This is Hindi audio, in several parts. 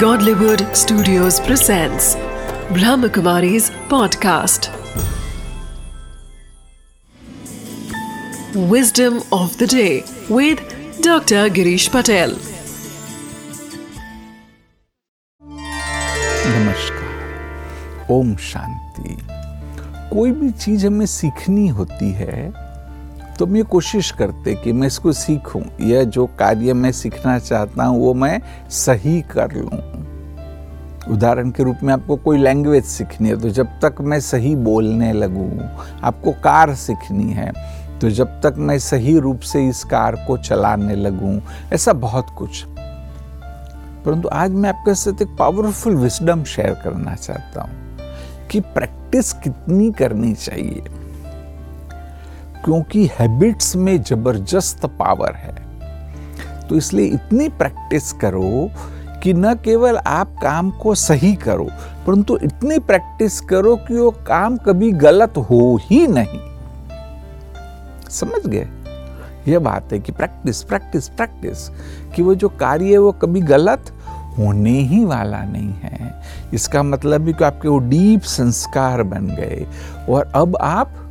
Godlywood Studios presents Brahmakumari's podcast. Wisdom of the day with Dr. Girish Patel. नमस्कार ओम शांति कोई भी चीज़ हमें सीखनी होती है तो ये कोशिश करते कि मैं इसको सीखूं यह जो कार्य मैं सीखना चाहता हूँ, वो मैं सही कर लूँ। उदाहरण के रूप में आपको कोई लैंग्वेज सीखनी है तो जब तक मैं सही बोलने लगूं, आपको कार सीखनी है तो जब तक मैं सही रूप से इस कार को चलाने लगूं, ऐसा बहुत कुछ। परंतु आज मैं आपके साथ एक पावरफुल विस्डम शेयर करना चाहता हूँ कि प्रैक्टिस कितनी करनी चाहिए। क्योंकि हैबिट्स में ज़बरदस्त पावर है। तो इसलिए इतनी प्रैक्टिस करो कि न केवल आप काम को सही करो, परंतु इतनी प्रैक्टिस करो कि वो काम कभी गलत हो ही नहीं। समझ गए? यह बात है कि प्रैक्टिस प्रैक्टिस प्रैक्टिस कि वो जो कार्य है वो कभी गलत होने ही वाला नहीं है। इसका मतलब भी कि आपके वो डीप संस्कार बन गए और अब आप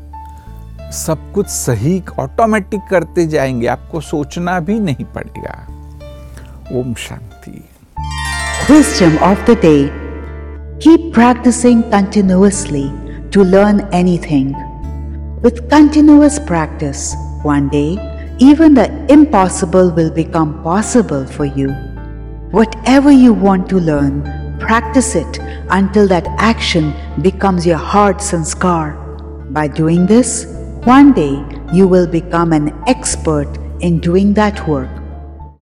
सब कुछ सही ऑटोमेटिक करते जाएँगे, आपको सोचना भी नहीं पड़ेगा। Om Shanti. Question of the day keep practicing continuously to learn anything with continuous practice one day even the impossible will become possible for you whatever you want to learn practice it until that action becomes your heart sanskar by doing this one day you will become an expert in doing that work